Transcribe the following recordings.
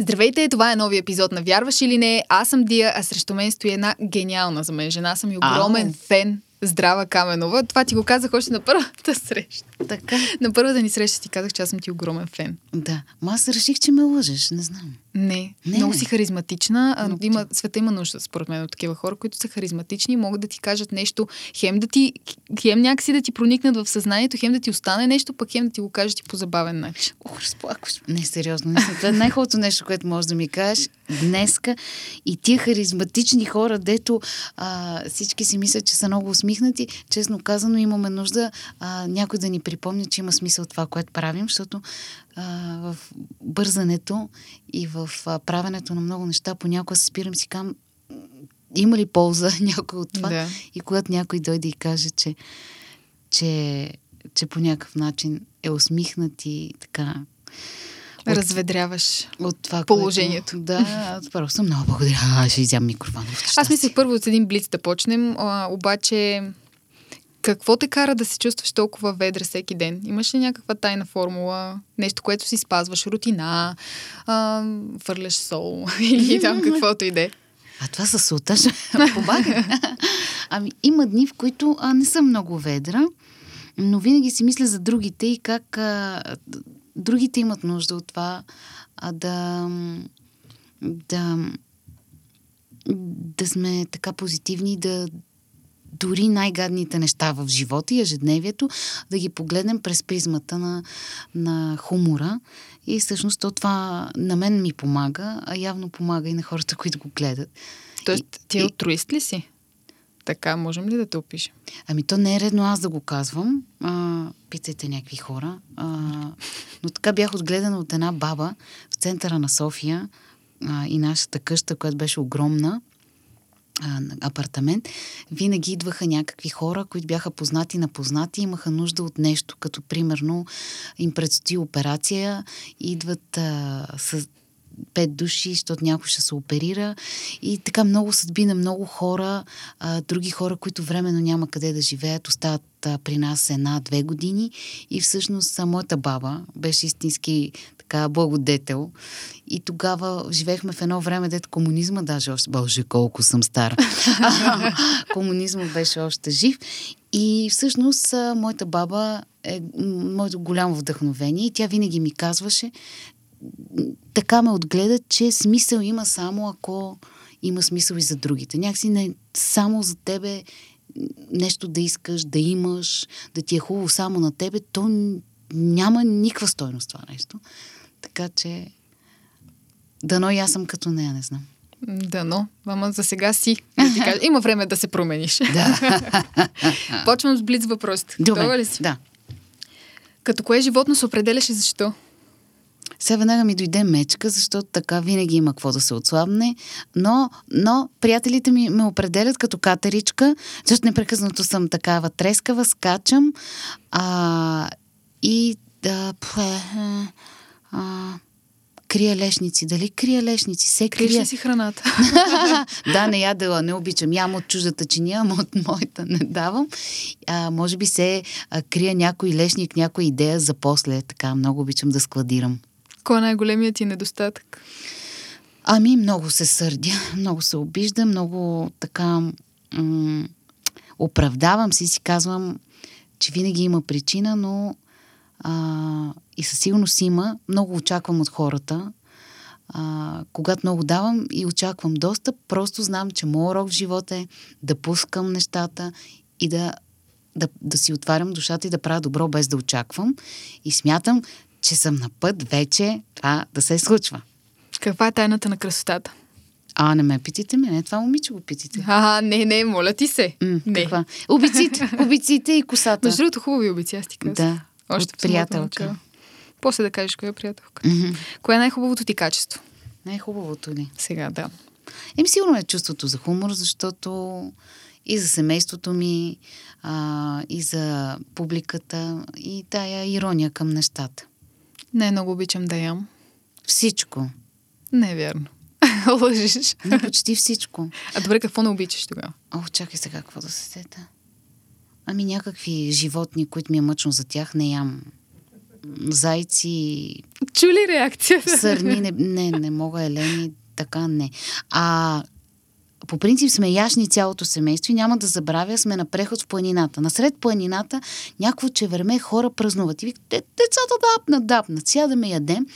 Здравейте, това е нови епизод на Вярваш или не? Аз съм Дия, а срещу мен стои една гениална за мен жена. Съм и огромен Ау. фен. Здрава Каменова. Това ти го казах още на първата среща. Така. На първата ни среща ти казах, че аз съм ти огромен фен. Да. Ма аз реших, че ме лъжеш. Не знам. Не, Не, много не. си харизматична. А, Много има, света има нужда, според мен, от такива хора, които са харизматични и могат да ти кажат нещо, хем да ти, хем някакси да ти проникнат в съзнанието, хем да ти остане нещо, пък хем да ти го кажат и по забавен начин. Ох, разплакваш. Не, сериозно. Не, това е най-хубавото нещо, което можеш да ми кажеш днеска. И тия харизматични хора, дето а, всички си мислят, че са много усмихнати, честно казано, имаме нужда а, някой да ни припомни, че има смисъл това, което правим, защото а, в бързането и в а, правенето на много неща понякога се спирам си кам има ли полза някой от това? Да. И когато някой дойде и каже, че, че, че по някакъв начин е усмихнат и така Разведряваш. от това, Положението. Което, да, първо съм много благодаря. А, ще изям микрофона. Аз мислех първо от един блиц да почнем, а, обаче какво те кара да се чувстваш толкова ведра всеки ден? Имаш ли някаква тайна формула? Нещо, което си спазваш? Рутина? А, фърляш сол? Или там каквото и да е? А това със султа ще помага. ами, има дни, в които а, не съм много ведра, но винаги си мисля за другите и как а, другите имат нужда от това а, да, да, да сме така позитивни, да дори най-гадните неща в живота и ежедневието, да ги погледнем през призмата на, на хумора. И всъщност то това на мен ми помага, а явно помага и на хората, които го гледат. Тоест, ти и- алтруист ли си? Така, можем ли да те опишем? Ами то не е редно аз да го казвам. А, питайте някакви хора. А, но така бях отгледана от една баба в центъра на София а, и нашата къща, която беше огромна, а, апартамент, винаги идваха някакви хора, които бяха познати на познати, имаха нужда от нещо, като примерно им предстои операция, идват а, с пет души, защото някой ще се оперира. И така много съдби на много хора, а, други хора, които временно няма къде да живеят, остават а, при нас една-две години. И всъщност а, моята баба беше истински така благодетел. И тогава живеехме в едно време, дето комунизма даже още, боже колко съм стара, комунизма беше още жив. И всъщност а, моята баба е моето голямо вдъхновение. И тя винаги ми казваше, така ме отгледат, че смисъл има само ако има смисъл и за другите. Някакси не само за тебе нещо да искаш, да имаш, да ти е хубаво само на тебе, то няма никаква стойност това нещо. Така че дано и аз съм като нея, не знам. Дано, ама за сега си. Да ти кажа. Има време да се промениш. Да. Почвам с блиц въпросите. Готова ли си? Да. Като кое животно се определяш и защо? Сега веднага ми дойде мечка, защото така винаги има какво да се отслабне. Но, но приятелите ми ме определят като катеричка, защото непрекъснато съм такава трескава, скачам а, и да, пле, а, крия лешници. Дали крия лешници? Се крия. ли си храната? да, не ядела, не обичам. Ям от чуждата чиния, ама от моята не давам. А, може би се а, крия някой лешник, някоя идея за после. Така, много обичам да складирам. Кой е най-големият ти недостатък? Ами, много се сърдя, много се обижда, много така м- оправдавам си, си казвам, че винаги има причина, но а, и със сигурност има. Много очаквам от хората. А, когато много давам и очаквам доста, просто знам, че моят урок в живота е да пускам нещата и да, да, да си отварям душата и да правя добро без да очаквам. И смятам, че съм на път вече това да се случва. Каква е тайната на красотата? А, не ме питайте ме, не това момиче го питайте. А, не, не, моля ти се. М, не. каква? Обиците, обиците и косата. Между другото, хубави обици, аз ти казвам. Да, Още от приятелка. После да кажеш коя е приятелка. Мгм. Кое е най-хубавото ти качество? Най-хубавото ли? Сега, да. Еми, сигурно е чувството за хумор, защото и за семейството ми, а, и за публиката, и тая ирония към нещата. Не много обичам да ям. Всичко. Не е вярно. Лъжиш. Но почти всичко. А добре, какво не обичаш тогава? О, чакай сега, какво да се сета. Ами някакви животни, които ми е мъчно за тях, не ям. зайци, Чули реакцията? сърни, не, не, не мога, Елени, така не. А по принцип сме яшни цялото семейство и няма да забравя, сме на преход в планината. Насред планината някакво чеверме хора празнуват. И викат, децата дапнат, дапнат, сядаме ядем.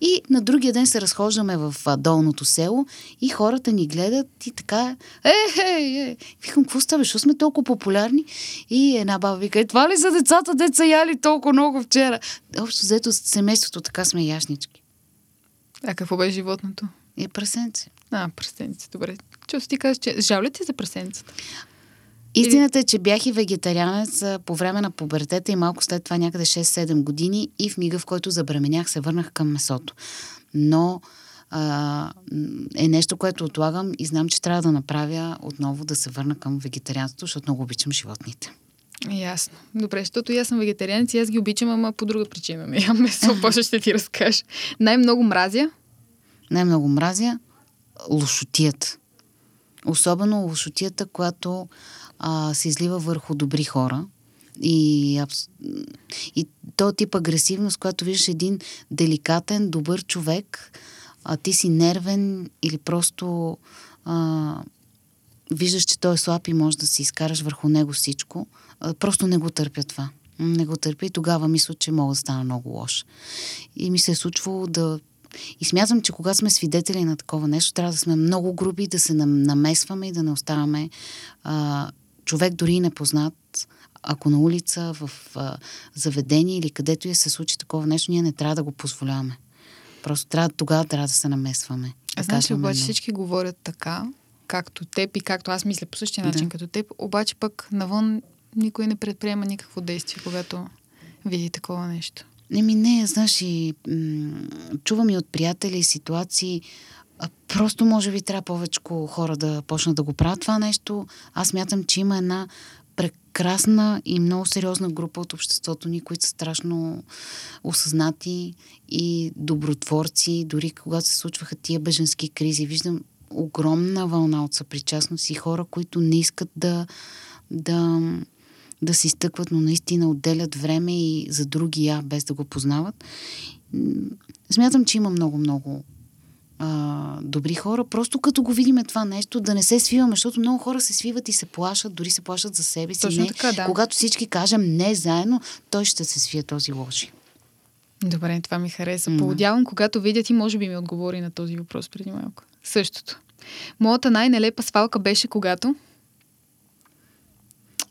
И на другия ден се разхождаме в а, долното село и хората ни гледат и така, е, е, е. Викам, какво става, защо сме толкова популярни? И една баба вика, е, това ли за децата, деца яли толкова много вчера? Общо взето семейството така сме яшнички. А какво беше животното? И прасенци. А, прасенци, добре. Чувство ти казваш, че жал ли ти за прасенцата? Истината е, че бях и вегетарианец по време на пубертета и малко след това някъде 6-7 години и в мига, в който забременях, се върнах към месото. Но а, е нещо, което отлагам и знам, че трябва да направя отново да се върна към вегетарианството, защото много обичам животните. Ясно. Добре, защото аз съм вегетарианец и аз ги обичам, ама по друга причина. Не ям месо, после ще ти разкажа. Най-много мразя. Най-много мразя лошотията. Особено лошотията, която а, се излива върху добри хора. И, абс- и то тип агресивност, когато виждаш един деликатен, добър човек, а ти си нервен или просто а, виждаш, че той е слаб и можеш да си изкараш върху него всичко. А, просто не го търпя това. Не го търпя и тогава мисля, че мога да стана много лош. И ми се е случвало да и смятам, че когато сме свидетели на такова нещо, трябва да сме много груби, да се нам- намесваме и да не оставаме а, човек дори непознат, ако на улица, в а, заведение или където и се случи такова нещо, ние не трябва да го позволяваме. Просто трябва, тогава трябва да се намесваме. А ли, казваме обаче не. всички говорят така, както теб и както аз мисля по същия начин Да. като теб, обаче пък навън никой не предприема никакво действие, когато види такова нещо. Еми не, знаеш и м- чувам и от приятели ситуации, просто може би трябва повече хора да почнат да го правят това нещо. Аз мятам, че има една прекрасна и много сериозна група от обществото ни, които са страшно осъзнати и добротворци. Дори когато се случваха тия беженски кризи, виждам огромна вълна от съпричастност и хора, които не искат да, да, да се изтъкват, но наистина отделят време и за други я, без да го познават. Смятам, че има много-много а, добри хора. Просто като го видиме това нещо, да не се свиваме, защото много хора се свиват и се плашат, дори се плашат за себе си. Точно не. така, да. Когато всички кажем не заедно, той ще се свие този лоши. Добре, това ми хареса. Мгм. Поудявам, когато видя ти, може би ми отговори на този въпрос преди малко. Същото. Моята най-нелепа свалка беше когато...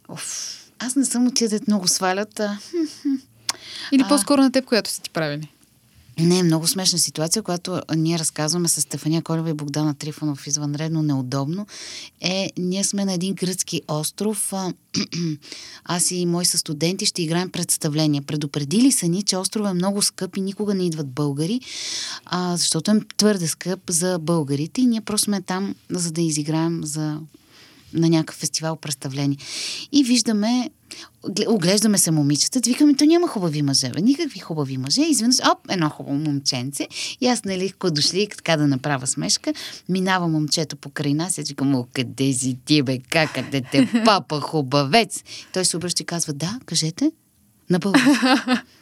Оф, аз не съм от тия, дет много свалят. А... Или А. по-скоро на теб, която са ти правили. Не, е много смешна ситуация, която ние разказваме с Стефания Колева и Богдана Трифонов извънредно неудобно, е, ние сме на един гръцки остров. Аз и мои със студенти ще играем представление. Предупредили са ни, че остров е много скъп и никога не идват българи, а, защото е твърде скъп за българите и ние просто сме там, за да изиграем за на някакъв фестивал представление. И виждаме, гле- оглеждаме се момичета, викаме, то няма хубави мъже, бе, никакви хубави мъже. Изведнъж, оп, едно хубаво момченце. И аз, нали, дошли така да направя смешка, минава момчето покрай нас и викам, о, къде си ти, бе, как къде те, папа, хубавец. Той се обръща и казва, да, кажете, на български.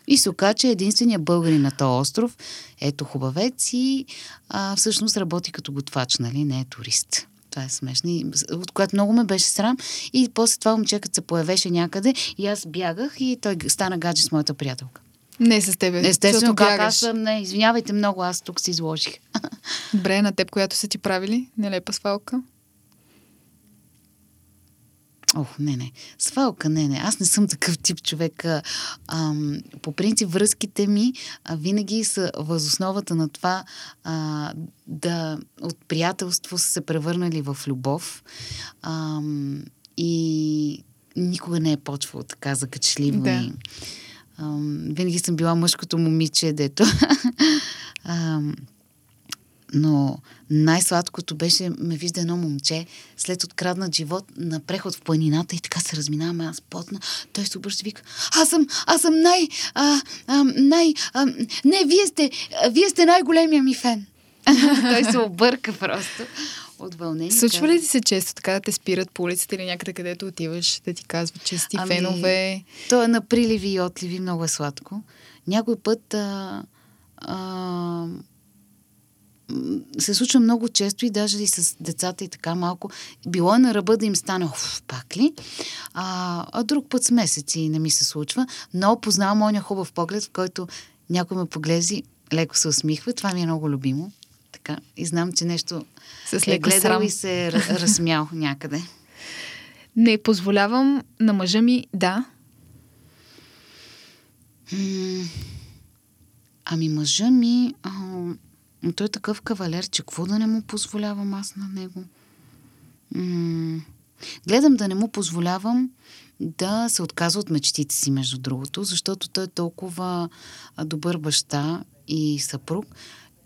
И се оказа, че единствения българин на този остров, ето хубавец и а, всъщност работи като готвач, нали, не е турист. Това е смешно. И, от което много ме беше срам. И после това момче, като се появеше някъде, и аз бягах и той стана гадже с моята приятелка. Не с тебе. Естествено, как бягаш. аз съм, не, извинявайте много, аз тук се изложих. Добре, на теб, която са ти правили нелепа свалка. Ох, не, не. Свалка, не, не. Аз не съм такъв тип човек. Ам, по принцип, връзките ми а, винаги са възосновата на това а, да от приятелство са се превърнали в любов. Ам, и никога не е почвало така закачливо. Да. Ам, винаги съм била мъжкото момиче, дето. ам, но най-сладкото беше, ме вижда едно момче след откраднат живот на преход в планината и така се разминаваме, аз потна. Той се обръща и вика, аз съм, аз съм най, а, а, най, а, не, вие сте, а, вие сте най-големия ми фен. Той се обърка просто от вълнение. Случва ли ти се често така да те спират по улицата или някъде, където отиваш, да ти казват, че си Ами, фенове? То е на приливи и отливи, много е сладко. някой път а, а, се случва много често и даже и с децата и така малко. Било е на ръба да им стане, оф, пак ли? А, а друг път с месеци не ми се случва. Но познавам моя хубав поглед, в който някой ме поглези, леко се усмихва. Това ми е много любимо. Така. И знам, че нещо с е гледал срам. и се е разсмял някъде. Не позволявам на мъжа ми да. Ами мъжа ми... А, той е такъв кавалер, че какво да не му позволявам аз на него? М- гледам да не му позволявам да се отказва от мечтите си, между другото, защото той е толкова добър баща и съпруг,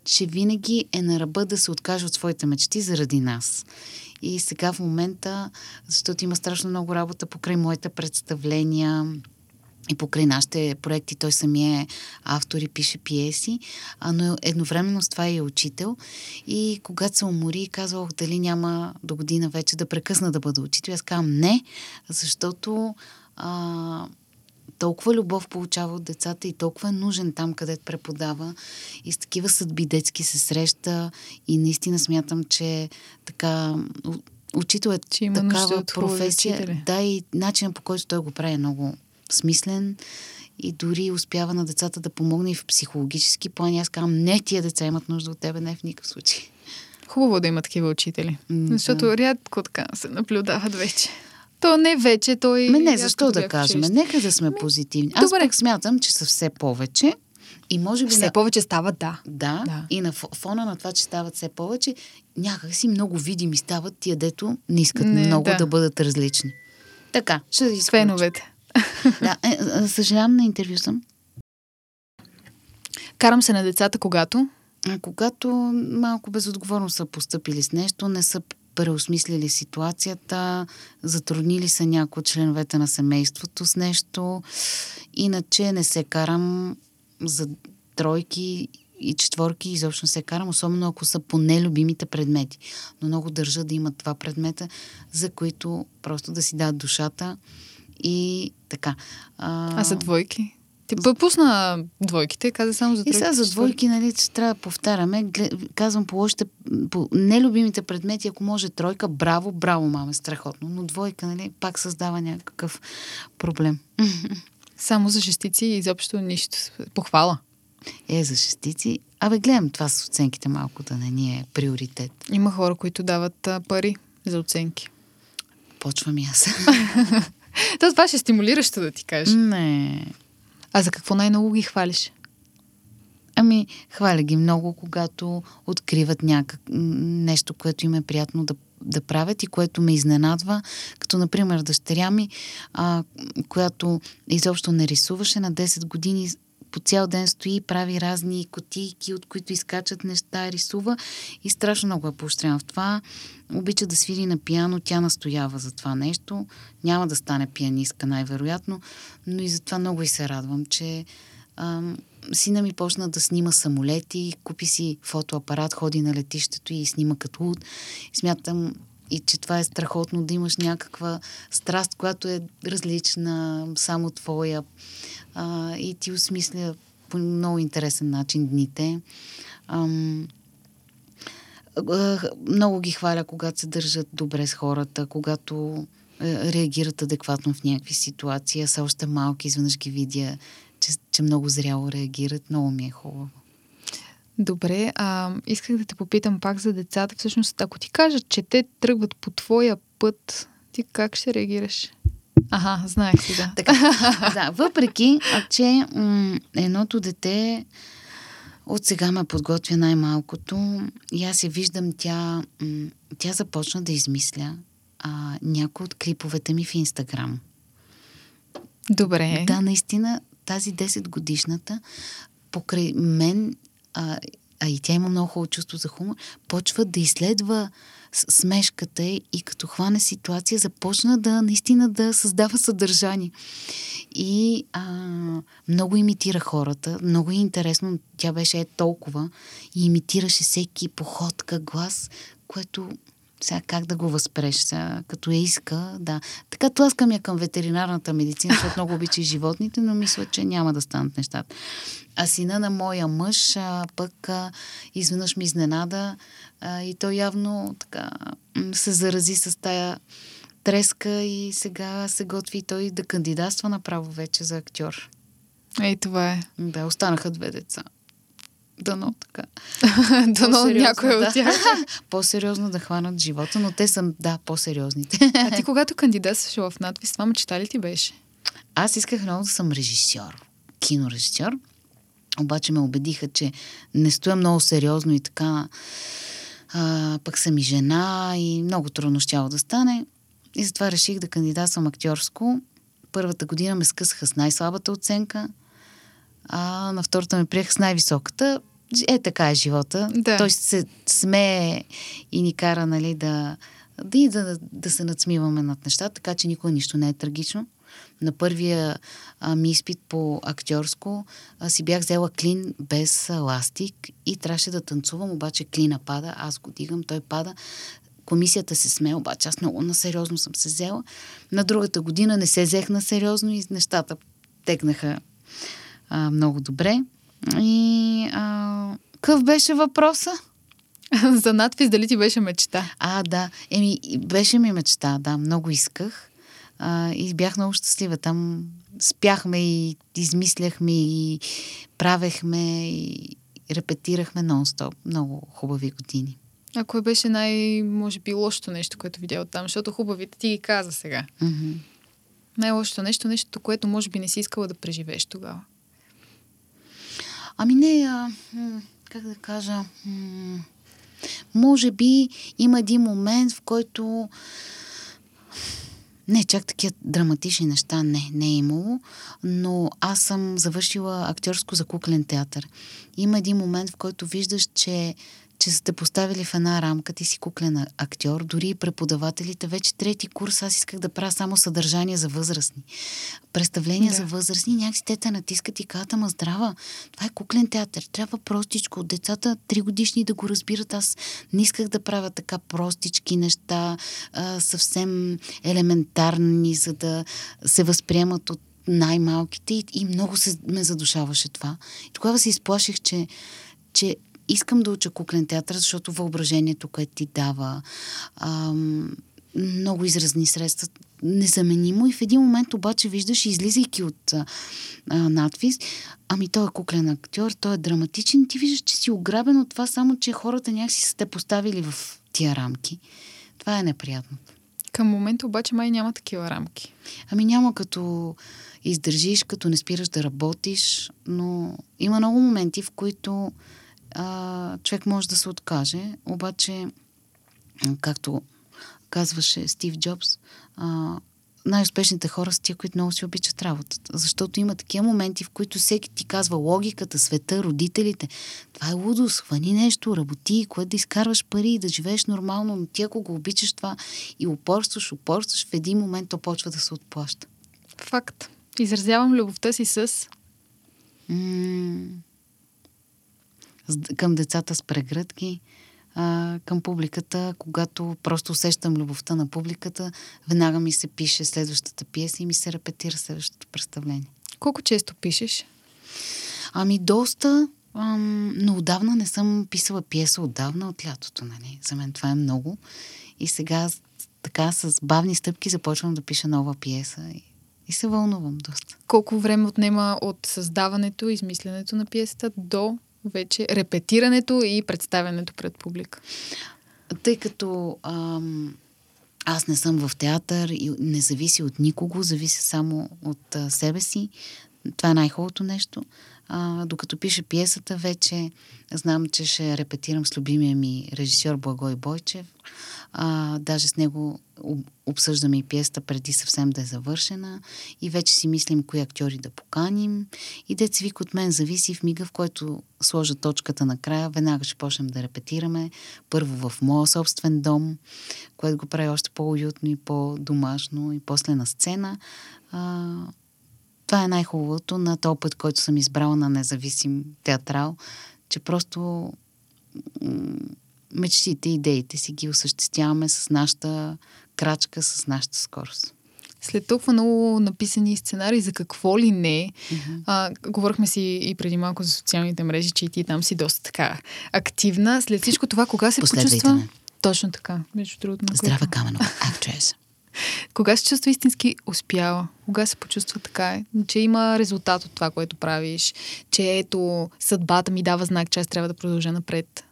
че винаги е на ръба да се откаже от своите мечти заради нас. И сега в момента, защото има страшно много работа покрай моите представления, и покрай нашите проекти той самия е автор и пише пиеси, а, но едновременно с това е учител. И когато се умори, казвах дали няма до година вече да прекъсна да бъда учител. Аз казвам не, защото а, толкова любов получава от децата и толкова е нужен там, където преподава и с такива съдби детски се среща и наистина смятам, че така учител е такава професия. Да, и начинът по който той го прави е много смислен и дори успява на децата да помогне и в психологически план. Аз казвам, не, тия деца имат нужда от тебе, не в никакъв случай. Хубаво да има такива учители. Mm, защото да. рядко така се наблюдават вече. То не вече, той... Ме не, защо да кажем? Нека да сме Ми, позитивни. Аз добре. пък смятам, че са все повече. И може би... Все на... повече стават, да. да. Да. И на фона на това, че стават все повече, някак си много видими стават тия, дето не искат не, много да. да бъдат различни. Така, ще да Феновете. да, е, съжалявам на интервю съм. Карам се на децата, когато? А, когато малко безотговорно са поступили с нещо, не са преосмислили ситуацията, затруднили са някои от членовете на семейството с нещо. Иначе не се карам за тройки и четворки изобщо не се карам, особено ако са по нелюбимите предмети. Но много държа да имат два предмета, за които просто да си дадат душата и така. А, а за двойки? Ти пусна двойките, каза само за тройки. И сега за двойки, нали, трябва да повтаряме. Казвам по лошите, по нелюбимите предмети, ако може тройка, браво, браво, маме, страхотно. Но двойка, нали, пак създава някакъв проблем. Само за шестици и изобщо нищо. Похвала. Е, за шестици. Абе, гледам това с оценките малко да не ни е приоритет. Има хора, които дават а, пари за оценки. Почвам и аз. То това ще е стимулиращо да ти кажа. Не. А за какво най-много ги хвалиш? Ами, хваля ги много, когато откриват някак нещо, което им е приятно да, да правят и което ме изненадва. Като, например, дъщеря ми, а, която изобщо не рисуваше на 10 години, по цял ден стои прави разни котийки, от които изкачат неща, рисува и страшно много е поощрена в това. Обича да свири на пиано, тя настоява за това нещо. Няма да стане пианистка най-вероятно, но и затова много и се радвам, че ам, сина ми почна да снима самолети, купи си фотоапарат, ходи на летището и снима като луд. Смятам, и че това е страхотно да имаш някаква страст, която е различна, само твоя а, и ти осмисля по много интересен начин дните. Ам, много ги хваля, когато се държат добре с хората, когато е, реагират адекватно в някакви ситуации. Аз още малки изведнъж ги видя, че, че много зряло реагират. Много ми е хубаво. Добре, а, исках да те попитам пак за децата. Всъщност, ако ти кажат, че те тръгват по твоя път, ти как ще реагираш? Ага, знаех си, да. Така, да, въпреки, че м- едното дете от сега ме подготвя най-малкото и аз я виждам, тя, м- тя започна да измисля а, някои от клиповете ми в Инстаграм. Добре. Да, наистина, тази 10 годишната покрай мен, а, а и тя има много хубаво чувство за хумор, почва да изследва смешката и като хване ситуация, започна да наистина да създава съдържание. И а, много имитира хората, много е интересно, тя беше е толкова и имитираше всеки походка, глас, което сега как да го възпреш, сега, като я иска, да. Така тласкам я към ветеринарната медицина, защото много обича животните, но мисля, че няма да станат нещата. А сина на моя мъж а, пък а, изведнъж ми изненада а, и той явно така се зарази с тая треска и сега се готви той да кандидатства направо вече за актьор. Ей, това е. Да, останаха две деца. Дано така. Дано някой да. от тях. по-сериозно да хванат живота, но те са, да, по-сериозните. А ти когато кандидатстваше в надвис, това мечта ли ти беше? Аз исках много да съм режисьор, кинорежисьор, обаче ме убедиха, че не стоя много сериозно и така. А, пък съм и жена и много трудно щяло да стане. И затова реших да кандидатствам актьорско. Първата година ме скъсаха с най-слабата оценка, а на втората ме приеха с най-високата. Е, така е живота. Да. Той се смее и ни кара, нали, да, да, и да, да се надсмиваме над нещата, така че никога нищо не е трагично. На първия а, ми изпит по актьорско а, си бях взела клин без а, ластик и трябваше да танцувам, обаче клина пада, аз го дигам, той пада. Комисията се смее, обаче аз много насериозно съм се взела. На другата година не се взех на сериозно и нещата текнаха а, много добре. И а, какъв беше въпроса? За надпис дали ти беше мечта? А, да. Еми, беше ми мечта, да. Много исках. А, и бях много щастлива. Там спяхме и измисляхме и правехме и репетирахме нон-стоп. Много хубави години. А кое беше най, може би, лошото нещо, което видя там? Защото хубавите ти ги каза сега. Mm-hmm. Най-лошото нещо, нещото, което може би не си искала да преживееш тогава. Ами не, а, как да кажа, може би има един момент, в който не, чак такива драматични неща не, не е имало, но аз съм завършила актьорско за куклен театър. Има един момент, в който виждаш, че че сте поставили в една рамка, ти си куклен актьор, дори и преподавателите. Вече трети курс аз исках да правя само съдържание за възрастни. Представления Да. за възрастни, някакси те те натискат и казват, ама здрава, това е куклен театър, трябва простичко. Децата три годишни да го разбират. Аз не исках да правя така простички неща, а, съвсем елементарни, за да се възприемат от най-малките и, и много се, ме задушаваше това. И тогава се изплаших, че, че искам да уча куклен театър, защото въображението, което ти дава, ам, много изразни средства, незаменимо. И в един момент обаче виждаш, излизайки от а, а, надвис, ами той е куклен актьор, той е драматичен, ти виждаш, че си ограбен от това, само че хората някакси са те поставили в тия рамки. Това е неприятно. Към момента обаче май няма такива рамки. Ами няма като издържиш, като не спираш да работиш, но има много моменти, в които а, човек може да се откаже, обаче, както казваше Стив Джобс, а, най-успешните хора са тия, които много си обичат работата. Защото има такива моменти, в които всеки ти казва логиката, света, родителите. Това е лудо, хвани нещо, работи, което да изкарваш пари и да живееш нормално, но ти ако го обичаш това и упорстваш, упорстваш, в един момент то почва да се отплаща. Факт. Изразявам любовта си с... М- към децата с прегръдки, а, към публиката, когато просто усещам любовта на публиката, веднага ми се пише следващата пиеса и ми се репетира следващото представление. Колко често пишеш? Ами доста, ам, но отдавна не съм писала пиеса, отдавна от лятото, нали? За мен това е много. И сега така с бавни стъпки започвам да пиша нова пиеса и, и се вълнувам доста. Колко време отнема от създаването, измисленето на пиесата до вече репетирането и представянето пред публика? Тъй като ам, аз не съм в театър и не зависи от никого, зависи само от а, себе си. Това е най-хубавото нещо. А, докато пиша пиесата, вече знам, че ще репетирам с любимия ми режисьор Благой Бойчев. А, даже с него об- обсъждаме и пиесата преди съвсем да е завършена и вече си мислим кои актьори да поканим. И деца вик от мен зависи в мига, в който сложа точката накрая, веднага ще почнем да репетираме. Първо в моя собствен дом, което го прави още по-уютно и по-домашно и после на сцена. А, това е най-хубавото на този път, който съм избрала на независим театрал, че просто мечтите, идеите си ги осъществяваме с нашата крачка, с нашата скорост. След толкова много написани сценарии за какво ли не, mm-hmm. а, говорихме си и преди малко за социалните мрежи, че и ти там си доста така активна. След всичко това, кога се почувства... Ме. Точно така, между другото. Здрава камено, актрес. Кога се чувства истински успяла? Кога се почувства така, че има резултат от това, което правиш? Че ето, съдбата ми дава знак, че аз трябва да продължа напред?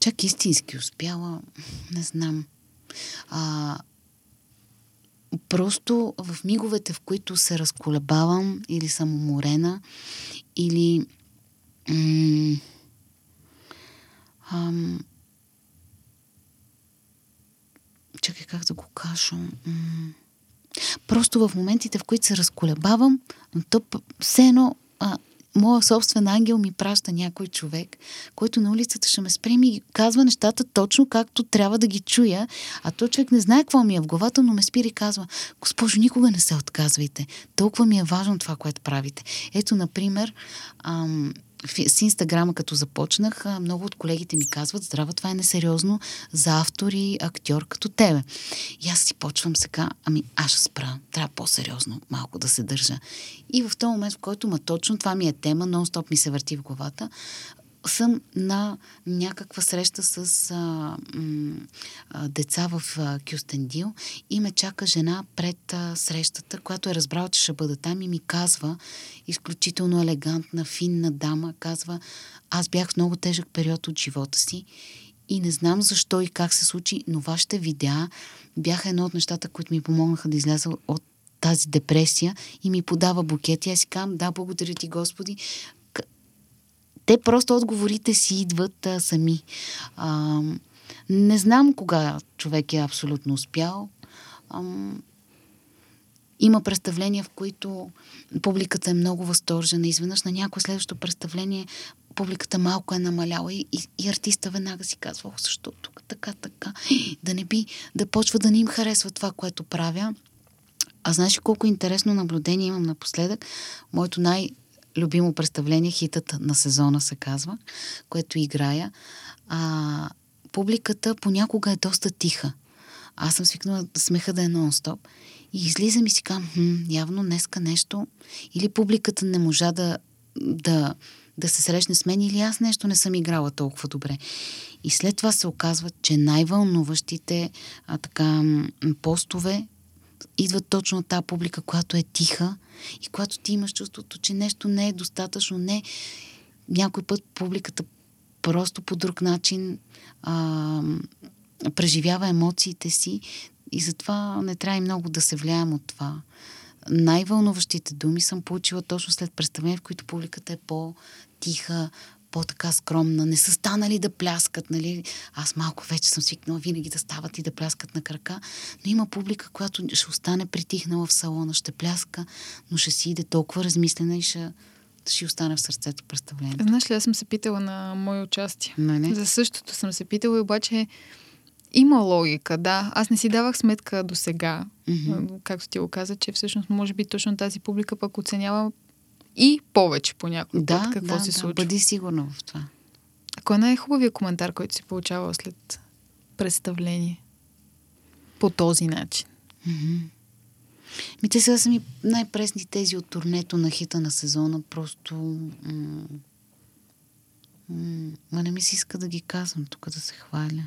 Чак истински успяла, не знам. А, просто в миговете, в които се разколебавам или съм уморена, или м- ам, чакай как да го кажа. Просто в моментите, в които се разколебавам, то все едно а, моя собствен ангел ми праща някой човек, който на улицата ще ме спреми и казва нещата точно както трябва да ги чуя, а то човек не знае какво ми е в главата, но ме спира и казва, госпожо, никога не се отказвайте. Толкова ми е важно това, което правите. Ето, например, ам, с Инстаграма, като започнах, много от колегите ми казват, здрава, това е несериозно за автор и актьор като тебе. И аз си почвам сега, ами аз ще спра, трябва по-сериозно малко да се държа. И в този момент, в който ма точно това ми е тема, нон-стоп ми се върти в главата, съм на някаква среща с а, м, а, деца в а, Кюстендил и ме чака жена пред а, срещата, която е разбрала, че ще бъда там и ми казва, изключително елегантна, финна дама, казва, аз бях в много тежък период от живота си и не знам защо и как се случи, но вашите видеа бяха едно от нещата, които ми помогнаха да изляза от тази депресия и ми подава букети. Аз си казвам, да, благодаря ти, Господи, те просто отговорите си идват а, сами. А, не знам кога човек е абсолютно успял. А, има представления, в които публиката е много възторжена. Изведнъж на някое следващо представление публиката малко е намаляла и, и, и артиста веднага си казва, О, защо тук така, така. Да не би, да почва да не им харесва това, което правя. А знаеш колко интересно наблюдение имам напоследък? Моето най- любимо представление, хитът на сезона се казва, което играя. А, публиката понякога е доста тиха. Аз съм свикнала смеха да е нон-стоп. И излизам и си казвам, хм, явно днеска нещо. Или публиката не можа да, да, да се срещне с мен, или аз нещо не съм играла толкова добре. И след това се оказва, че най-вълнуващите а, така, постове идват точно от тази публика, която е тиха и когато ти имаш чувството, че нещо не е достатъчно, не някой път публиката просто по друг начин а, преживява емоциите си и затова не трябва и много да се влияем от това. Най-вълнуващите думи съм получила точно след представление, в които публиката е по-тиха, по-така скромна, не са станали да пляскат, нали? Аз малко вече съм свикнала винаги да стават и да пляскат на крака, но има публика, която ще остане притихнала в салона, ще пляска, но ще си иде толкова размислена и ще, ще остане в сърцето представлението. Знаеш ли, аз съм се питала на мое участие. Не, не. За същото съм се питала и обаче има логика, да. Аз не си давах сметка до сега, mm-hmm. както ти го каза, че всъщност може би точно тази публика пък оценява и повече по някой да, път какво да, се да, случва. Бъди сигурна в това. Кой е най-хубавият коментар, който си получавал след представление? По този начин. Mm-hmm. Ми те сега са ми най-пресни тези от турнето на хита на сезона. Просто... М- м- ма не ми се иска да ги казвам тук да се хваля.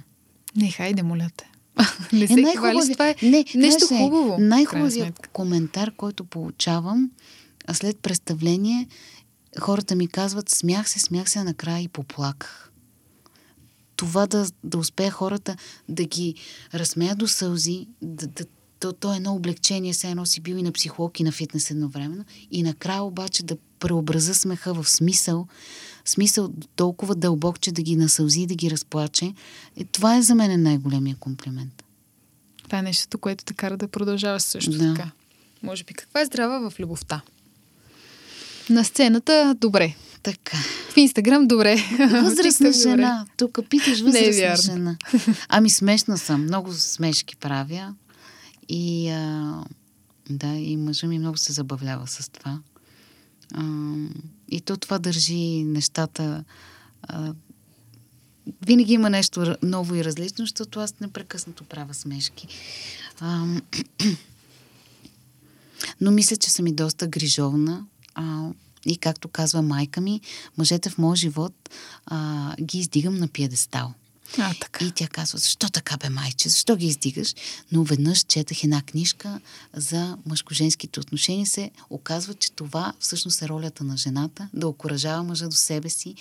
Не, хайде, моля те. не се е, хвали, това е не, нещо е, хубаво. Най-хубавият коментар, който получавам, а след представление хората ми казват, смях се, смях се, а накрая и поплаках. Това да, да успея хората да ги разсмеят до сълзи, да, да, то, то е едно облегчение, все едно си бил и на психолог и на фитнес едновременно. И накрая обаче да преобраза смеха в смисъл, смисъл толкова дълбок, че да ги насълзи и да ги разплаче. Е, това е за мен най-големия комплимент. Това е нещото, което те кара да продължаваш също Да. така. Може би каква е здрава в любовта? На сцената добре. Така. В Инстаграм добре. Възрастна жена. Тук питаш е възрастна вярно. жена. Ами смешна съм. Много смешки правя. И а, да, и мъжа ми много се забавлява с това. А, и то това държи нещата а, винаги има нещо ново и различно, защото аз непрекъснато правя смешки. А, но мисля, че съм и доста грижовна. А, и както казва майка ми, мъжете в моят живот а, ги издигам на пиедестал. А, така. И тя казва, защо така бе, майче, защо ги издигаш? Но веднъж четах една книжка за мъжко-женските отношения. Се оказва, че това всъщност е ролята на жената, да окоръжава мъжа до себе си,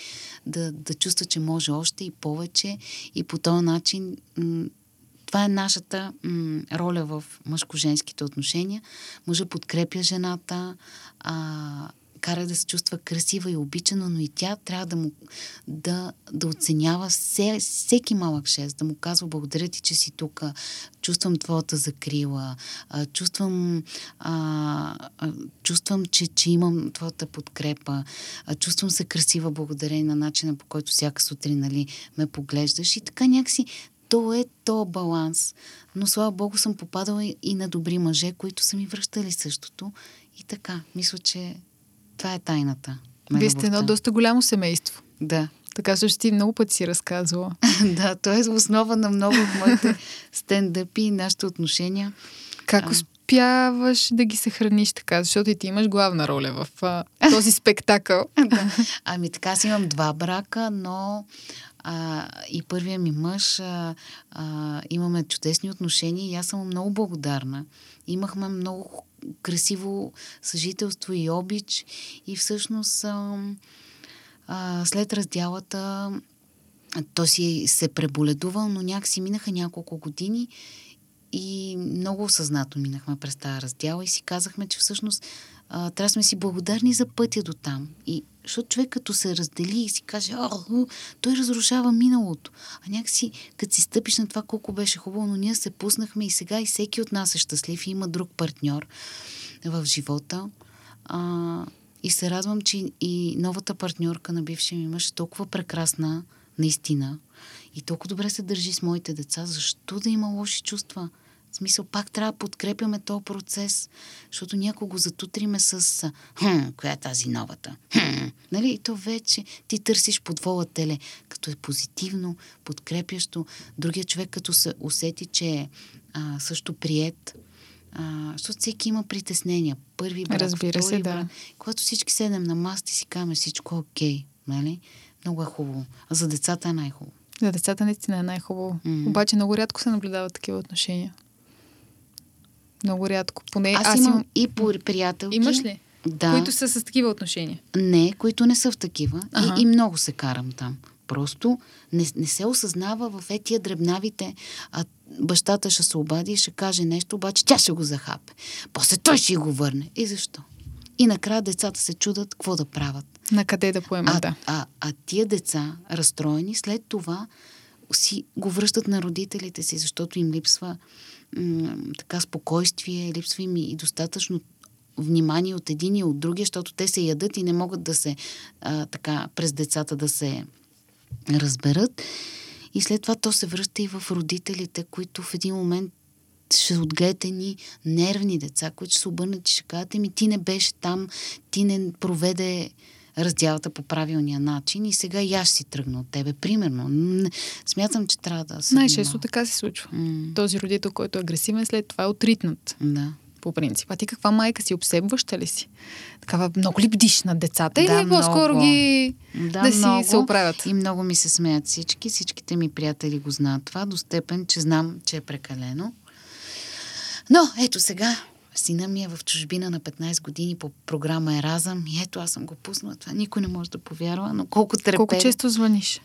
да, да чувства, че може още и повече и по този начин това е нашата м- роля в мъжко-женските отношения. Мъжа подкрепя жената, а, кара да се чувства красива и обичана, но и тя трябва да, му, да, да оценява все, всеки малък жест, да му казва благодаря ти, че си тук, чувствам твоята закрила, чувствам, а, чувствам че, че имам твоята подкрепа, чувствам се красива благодарение на начина по който всяка сутрин нали, ме поглеждаш и така някакси то е то баланс. Но слава Богу съм попадала и на добри мъже, които са ми връщали същото. И така, мисля, че това е тайната. Вие сте едно доста голямо семейство. Да. Така също ти много пъти си разказвала. да, то е основа на много от моите стендъпи и нашите отношения. Как успяваш да ги съхраниш така? Защото и ти имаш главна роля в а, този спектакъл. да. Ами така, аз имам два брака, но а, и първия ми мъж а, а, имаме чудесни отношения и аз съм много благодарна. Имахме много красиво съжителство и обич и всъщност а, а, след раздялата то си се преболедувал, но някакси минаха няколко години и много осъзнато минахме през тази раздяла и си казахме, че всъщност а, трябва сме си благодарни за пътя до там. И защото човек като се раздели и си каже, О, той разрушава миналото. А някакси, като си стъпиш на това колко беше хубаво, но ние се пуснахме и сега и всеки от нас е щастлив и има друг партньор в живота. А, и се радвам, че и новата партньорка на бившия ми мъж е толкова прекрасна, наистина. И толкова добре се държи с моите деца. Защо да има лоши чувства? В смисъл, пак трябва да подкрепяме този процес, защото някой го затутриме с хм, коя е тази новата? Хм, нали? И то вече ти търсиш подвола теле, като е позитивно, подкрепящо. Другия човек, като се усети, че е а, също прият, а, защото всеки има притеснения. Първи брак, Разбира се, брак. да. Когато всички седнем на маста и си казваме всичко е окей, нали? Много е хубаво. А за децата е най-хубаво. За децата наистина е най-хубаво. Мгм. Обаче много рядко се наблюдават такива отношения. Много рядко. Поне Аз, аз, имам имам... и приятелки. Имаш ли? Да. Които са с такива отношения. Не, които не са в такива. Ага. И, и много се карам там. Просто не, не се осъзнава в етия дребнавите, а бащата ще се обади и ще каже нещо, обаче тя ще го захапе. После той ще го върне. И защо? И накрая децата се чудат какво да правят. На къде да поемат, А, да. а, а тия деца, разстроени, след това си го връщат на родителите си, защото им липсва така спокойствие, липсва им и достатъчно внимание от един и от другия, защото те се ядат и не могат да се а, така през децата да се разберат. И след това то се връща и в родителите, които в един момент ще отгледате ни нервни деца, които ще се обърнат и ще кажат, ми ти не беше там, ти не проведе раздялата по правилния начин и сега и аз си тръгна от тебе. Примерно. Смятам, че трябва да се Най-често така се случва. М, Този родител, който е агресивен, след това е отритнат. Да. По принцип. А ти каква майка си? Обсебваща ли си? Такава много ли бдиш на децата? Да, или по-скоро много. ги Да, да си много. се оправят? И много ми се смеят всички. Всичките ми приятели го знаят това, до степен, че знам, че е прекалено. Но ето сега, сина ми е в чужбина на 15 години по програма Еразъм и ето аз съм го пуснала. Това никой не може да повярва, но колко трепе. Колко често звъниш?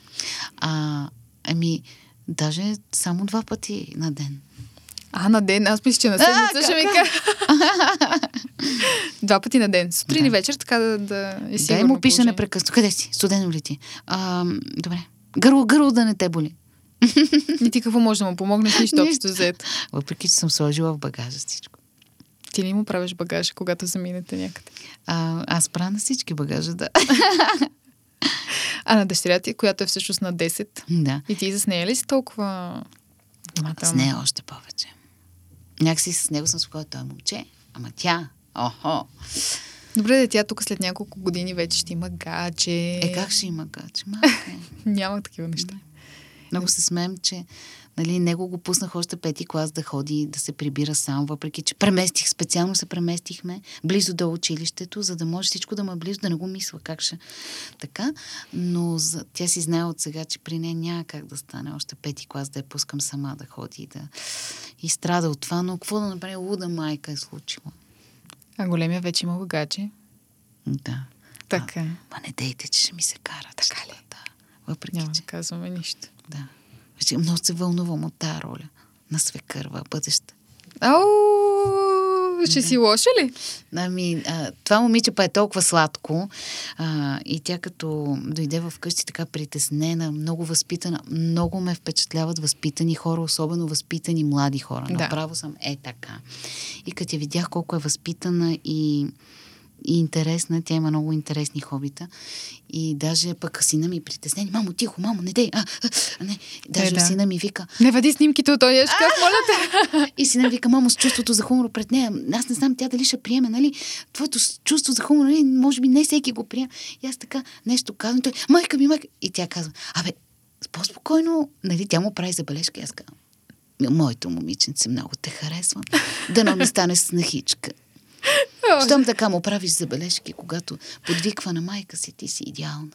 А, ами, даже само два пъти на ден. А, на ден. Аз мисля, че на седмица ще ми кажа. Два пъти на ден. Сутрин и Да. вечер, така да, да е Да, сигурно и му пише непрекъснато. Къде си? Студено ли ти? А, добре. Гърло, гърло да не те боли. И ти какво може да му помогнеш? Нищо. общо взето. Въпреки, че съм сложила в багажа всичко. Ти ли му правиш багажа, когато заминете някъде? А, аз правя на всички багажа, да. А на дъщеря ти, която е всъщност на 10, да. и ти с нея ли си толкова С внимателна? нея още повече. Някакси с него съм спокойна, той е момче, ама тя, охо. Добре, де, тя тук след няколко години вече ще има гадже. Е, как ще има гаче? Малка е. Няма такива неща. Много се смеем, че нали, него го пуснах още пети клас да ходи, да се прибира сам, въпреки че преместих, специално се преместихме близо до училището, за да може всичко да ме близо, да не го мисля как ще. Така, но за, тя си знае от сега, че при нея няма как да стане още пети клас, да я пускам сама да ходи и да и страда от това, но какво да направи, луда майка е случила. А големия вече има гадже. Да. Така. Ма не дейте, че ще ми се кара. Така ли? Да. Въпреки, Няма че... да казваме нищо. Да. Вече много се вълнувам от тази роля на свекърва бъдеща. Ау, ще си лоша ли? Ами, а, това момиче па е толкова сладко а, и тя като дойде в къщи така притеснена, много възпитана, много ме впечатляват възпитани хора, особено възпитани млади хора. Да. Направо съм е така. И като я видях колко е възпитана и и интересна. Тя има много интересни хобита. И даже пък сина ми притеснени. Мамо, тихо, мамо, не дей. А, а, не. Даже Е, да. сина ми вика. Не вади снимките от този шкаф, моля те. И сина ми вика, мамо, с чувството за хумор пред нея. Аз не знам тя дали ще приеме, нали? Твоето чувство за хумор, нали? Може би не всеки го приема. И аз така нещо казвам. Той, майка ми, майка. И тя казва, абе, по-спокойно, нали? Тя му прави забележка. Аз казвам, моето момиченце, много те харесвам. Да не ми стане снахичка. Щом така му правиш забележки, когато подвиква на майка си, ти си идеална.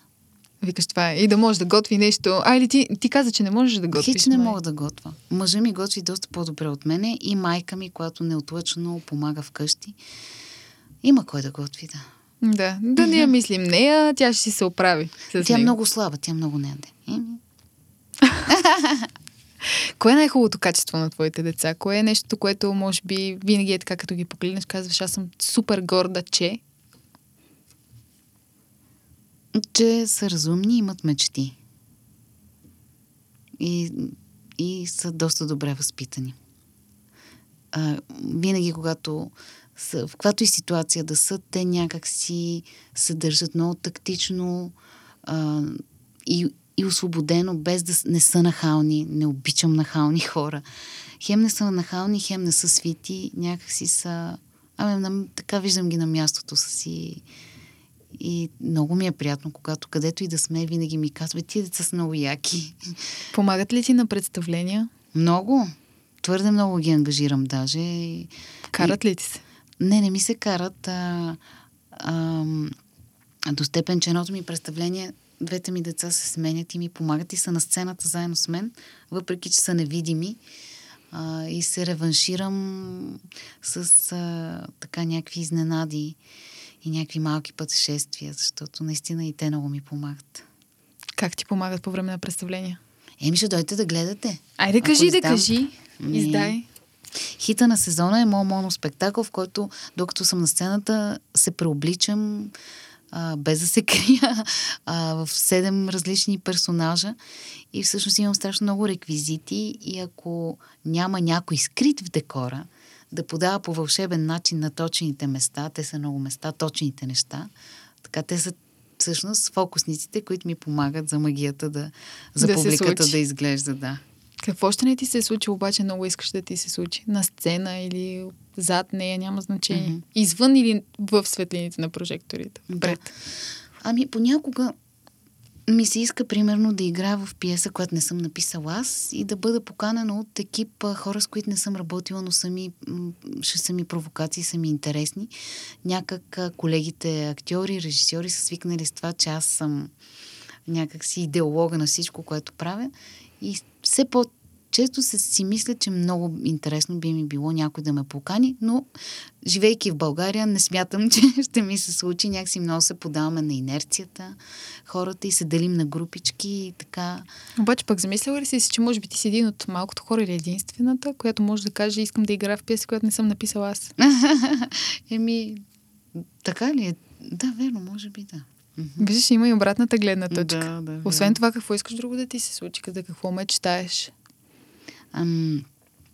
Викаш това е. И да можеш да готви нещо. А, или ти, ти каза, че не можеш да готвиш. Хич не май. мога да готвя. Мъжа ми готви доста по-добре от мене и майка ми, която неотлъчно помага вкъщи. Има кой да готви, да. Да, да не я мислим нея, тя ще си се оправи. С Тя е него. много слаба, тя много не яде. Кое е най-хубавото качество на твоите деца? Кое е нещо, което може би винаги е така, като ги погледнеш, казваш, аз съм супер горда, че... Че са разумни, имат мечти. И, и са доста добре възпитани. А, винаги, когато са, в каквато и ситуация да са, те някак си се държат много тактично а, и, и освободено, без да не са нахални. Не обичам нахални хора. Хем не са нахални, хем не са свити, някак си са... Ами, на, така виждам ги на мястото си. И много ми е приятно, когато където и да сме, винаги ми казват, тия деца са много яки. Помагат ли ти на представления? Много. Твърде много ги ангажирам даже. Карат ли ти се? Не, не ми се карат. А, а, до степен, че едното ми представление, двете ми деца се сменят и ми помагат и са на сцената заедно с мен, въпреки, че са невидими. А, и се реванширам с а, така някакви изненади и някакви малки пътешествия, защото наистина и те много ми помагат. Как ти помагат по време на представления? Еми, ще дойдете да гледате. Айде, кажи, да кажи. Не. Издай. Хита на сезона е моят моноспектакъл, в който докато съм на сцената се преобличам а, без да се крия а, в седем различни персонажа и всъщност имам страшно много реквизити и ако няма някой скрит в декора да подава по вълшебен начин на точените места, те са много места, точените неща, така те са всъщност фокусниците, които ми помагат за магията да, за Да публиката да изглежда, да. Какво ще не ти се е случи, обаче много искаш да ти се случи? На сцена или зад нея, няма значение. Мгм. Извън или в светлините на прожекторите? Да. Пред. Ами понякога ми се иска, примерно, да играя в пиеса, която не съм написала аз и да бъда поканена от екип хора, с които не съм работила, но са ми, м, ще са ми провокации, са ми интересни. Някак колегите актьори, режисьори са свикнали с това, че аз съм някак си идеолога на всичко, което правя. И все по често си мисля, че много интересно би ми било някой да ме покани, но живейки в България, не смятам, че ще ми се случи. Някакси много се подаваме на инерцията, хората и се делим на групички и така. Обаче пък замисляла ли си, че може би ти си един от малкото хора или единствената, която може да каже, искам да играя в пиеса, която не съм написала аз? Еми, така ли е? Да, верно, може би да. Мгм. Виждаш, има и обратната гледна точка. Да, да, Освен верно. това, какво искаш друго да ти се случи? За какво мечтаеш? Ам,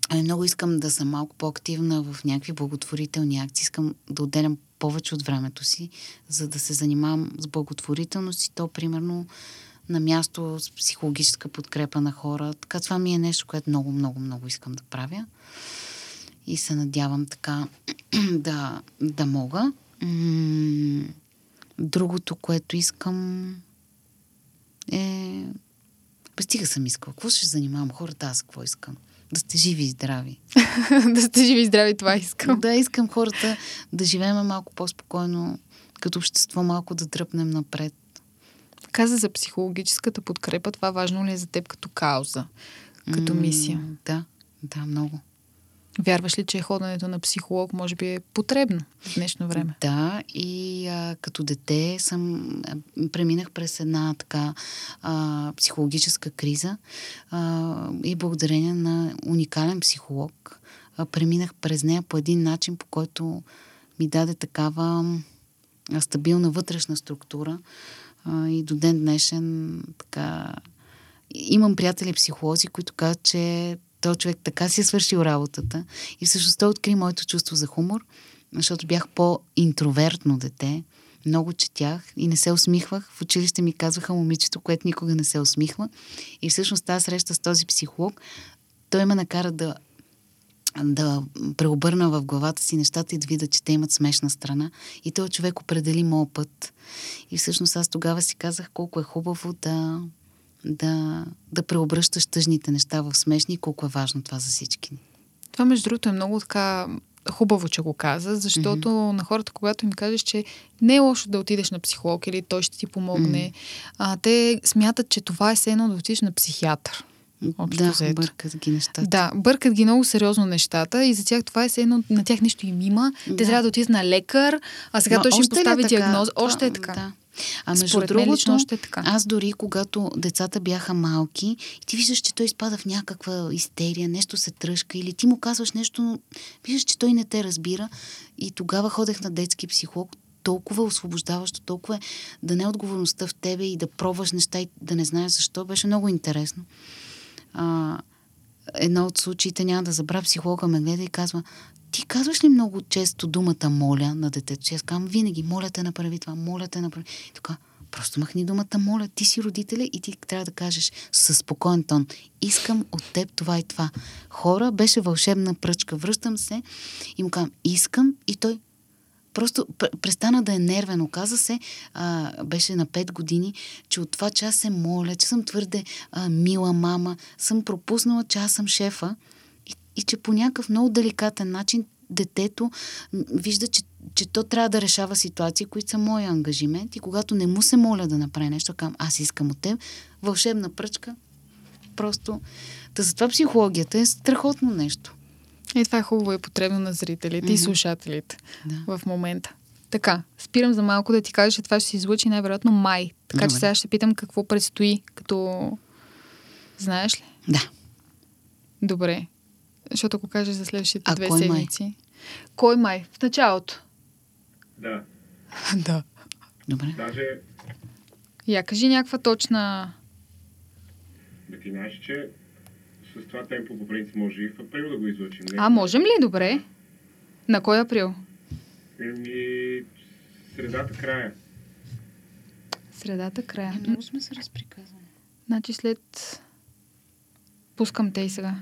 ами много искам да съм малко по-активна в някакви благотворителни акции. Искам да отделям повече от времето си, за да се занимавам с благотворителност и то, примерно, на място с психологическа подкрепа на хора. Така това ми е нещо, което много, много, много искам да правя. И се надявам така да, да мога. Другото, което искам е Пестига съм искала. Какво ще занимавам хората? Аз какво искам? Да сте живи и здрави. да сте живи и здрави, това искам. Да, искам хората да живеем малко по-спокойно, като общество малко да дръпнем напред. Каза за психологическата подкрепа. Това важно ли е за теб като кауза, като мисия? М, Да, да, много. Вярваш ли, че ходенето на психолог може би е потребно в днешно време? Да, и а, като дете съм преминах през една така а, психологическа криза а, и благодарение на уникален психолог а, преминах през нея по един начин, по който ми даде такава стабилна вътрешна структура а, и до ден днешен така имам приятели психолози, които казват, че този човек така си е свършил работата и всъщност той откри моето чувство за хумор, защото бях по-интровертно дете, много четях и не се усмихвах. В училище ми казваха момичето, което никога не се усмихва. И всъщност тази среща с този психолог, той ме накара да да преобърна в главата си нещата и да видя, че те имат смешна страна. И този човек определи моят път. И всъщност аз тогава си казах колко е хубаво да, да, да преобръщаш тъжните неща в смешни и колко е важно това за всички. Това, между другото, е много така хубаво, че го каза, защото mm-hmm. на хората, когато им кажеш, че не е лошо да отидеш на психолог или той ще ти помогне, mm-hmm. а, те смятат, че това е все едно да отидеш на психиатър. Общо да, взето. бъркат ги нещата. Да, бъркат ги много сериозно нещата и за тях това е все едно, на тях нещо им има. Те Да. трябва да отидат на лекар, а сега Ма той ще им е постави. Това- Още е така. Да. А между Според другото, лично още е така. аз дори когато децата бяха малки, и ти виждаш, че той изпада в някаква истерия, нещо се тръжка, или ти му казваш нещо, но виждаш, че той не те разбира. И тогава ходех на детски психолог, толкова освобождаващо, толкова е да не е отговорността в тебе и да пробваш неща и да не знаеш защо. Беше много интересно. А, едно от случаите, няма да забравя, психолога ме гледа и казва, ти казваш ли много често думата моля на детето? Че аз казвам винаги, моля те направи това, моля те направи. И така, просто махни думата моля. Ти си родителя и ти трябва да кажеш със спокоен тон. Искам от теб това и това. Хора, беше вълшебна пръчка. Връщам се и му казвам, искам и той Просто пр- престана да е нервен. Оказа се, а, беше на 5 години, че от това, че се моля, че съм твърде а, мила мама, съм пропуснала, че аз съм шефа и, че по някакъв много деликатен начин детето вижда, че, че то трябва да решава ситуации, които са моя ангажимент и когато не му се моля да направи нещо, казвам, аз искам от теб, вълшебна пръчка, просто... Та затова психологията е страхотно нещо. И това е хубаво и потребно на зрителите mm-hmm. и слушателите Да. в момента. Така, спирам за малко да ти кажа, че това ще се излучи най-вероятно май. Така че Добре. сега ще питам какво предстои, като... Знаеш ли? Да. Добре. Защото ако кажеш за следващите А две кой май? седмици. Кой май? В началото. Да. да. Добре. Даже Я кажи някаква точна... да ти знаеш, че с това темпо по принцип може и в април да го излъчим. Не? А, можем ли? Добре. На кой април? Еми, средата края. Средата, края. Е, много сме се разприказали. Значи след... Пускам те и сега.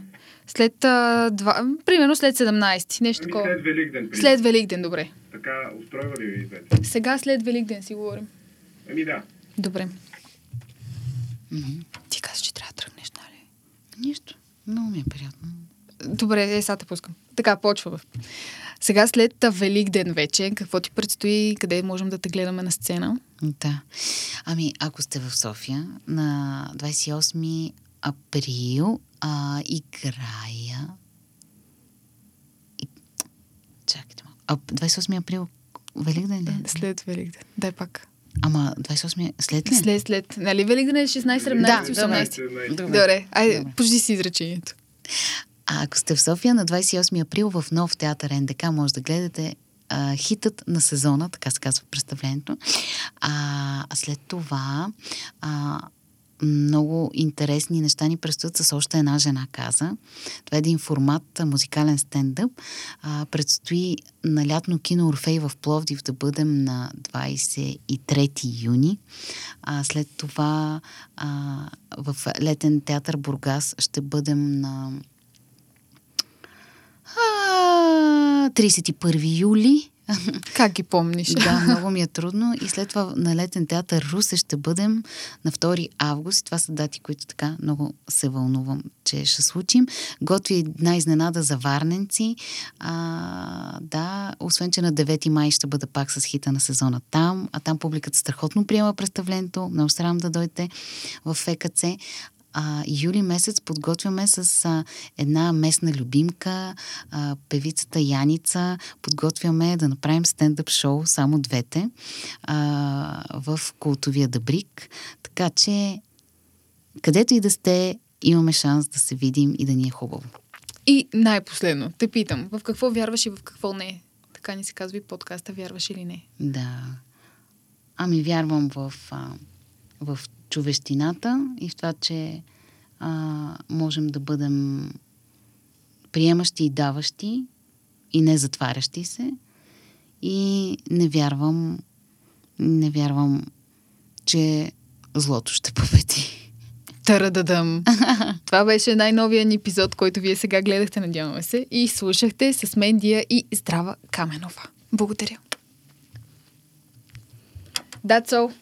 След а, два... Примерно след 17. Нещо Ами такова. след Великден. при- След Великден, добре. Така, устройва ли ви двете? Сега след Великден си говорим. Ами да. Добре. Мгм. Ти казваш, че трябва да тръгнеш, нали? Нищо. Много ми е приятно. Добре, е, сега те пускам. Така, почва. Сега след а, Великден вече, какво ти предстои, къде можем да те гледаме на сцена? Да. Ами, ако сте в София, на 28 април а, играя... И... Чакайте малко. А, 28 април Великден ли? е? След Великден. Дай пак. Ама 28 след ли? След, след. Нали Великден е 16, 17, Да, 18? добре. Добре. Добре. почти си изречението. А ако сте в София на 28 април в нов театър НДК, може да гледате а, хитът на сезона, така се казва представлението. А, а след това а, много интересни неща ни предстоят с още една жена каза. Това е един формат, музикален стендъп. А, предстои на лятно кино Орфей в Пловдив да бъдем на 23 юни. А, след това а, в летен театър Бургас ще бъдем на а, 31 юли Как ги помниш? Да, много ми е трудно. И след това на летен театър Русе ще бъдем на 2 август. Това са дати, които така много се вълнувам, че ще случим. Готви една изненада за варненци. А, да, освен, че на 9 май ще бъда пак с хита на сезона там. А там публиката страхотно приема представлението. Много срам да дойдете в ФКЦ а, юли месец подготвяме с а, една местна любимка, а, певицата Яница. Подготвяме да направим стендъп шоу, само двете, а, в култовия Дъбрик. Така че, където и да сте, имаме шанс да се видим и да ни е хубаво. И най-последно, те питам, в какво вярваш и в какво не? Така ни се казва и подкаста, вярваш или не? Да. Ами вярвам в, а, в човещината и в това, че а, можем да бъдем приемащи и даващи и не затварящи се. И не вярвам, не вярвам, че злото ще победи. Тарададам. Това беше най-новия ни епизод, който вие сега гледахте, надяваме се, и слушахте с мен Дия и Здрава Каменова. Благодаря. That's all.